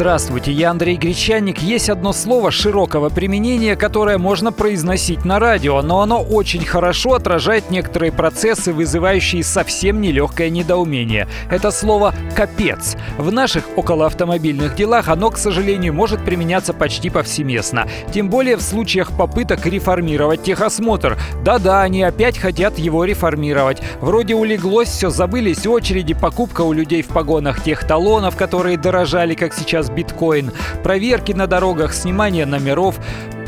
Здравствуйте, я Андрей Гречанник. Есть одно слово широкого применения, которое можно произносить на радио, но оно очень хорошо отражает некоторые процессы, вызывающие совсем нелегкое недоумение. Это слово «капец». В наших околоавтомобильных делах оно, к сожалению, может применяться почти повсеместно. Тем более в случаях попыток реформировать техосмотр. Да-да, они опять хотят его реформировать. Вроде улеглось, все забылись очереди, покупка у людей в погонах тех талонов, которые дорожали, как сейчас биткоин, проверки на дорогах, снимание номеров,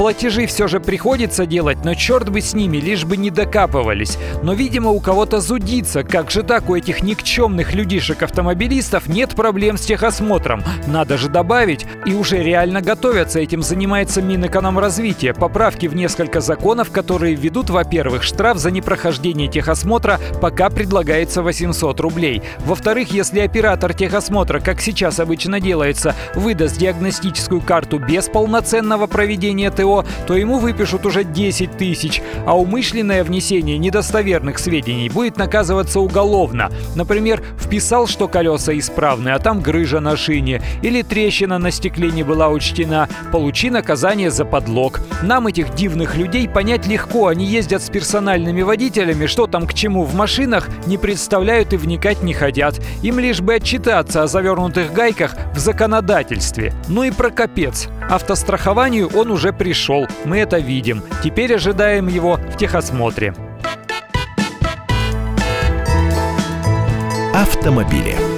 Платежи все же приходится делать, но черт бы с ними, лишь бы не докапывались. Но, видимо, у кого-то зудится. Как же так у этих никчемных людишек-автомобилистов нет проблем с техосмотром? Надо же добавить. И уже реально готовятся. Этим занимается Минэкономразвитие. Поправки в несколько законов, которые ведут, во-первых, штраф за непрохождение техосмотра пока предлагается 800 рублей. Во-вторых, если оператор техосмотра, как сейчас обычно делается, выдаст диагностическую карту без полноценного проведения ТО, ТО, то ему выпишут уже 10 тысяч, а умышленное внесение недостоверных сведений будет наказываться уголовно. Например, вписал, что колеса исправны, а там грыжа на шине, или трещина на стекле не была учтена, получи наказание за подлог. Нам этих дивных людей понять легко, они ездят с персональными водителями, что там к чему в машинах, не представляют и вникать не хотят. Им лишь бы отчитаться о завернутых гайках в законодательстве. Ну и про капец. Автострахованию он уже пришел, мы это видим. Теперь ожидаем его в техосмотре. Автомобили.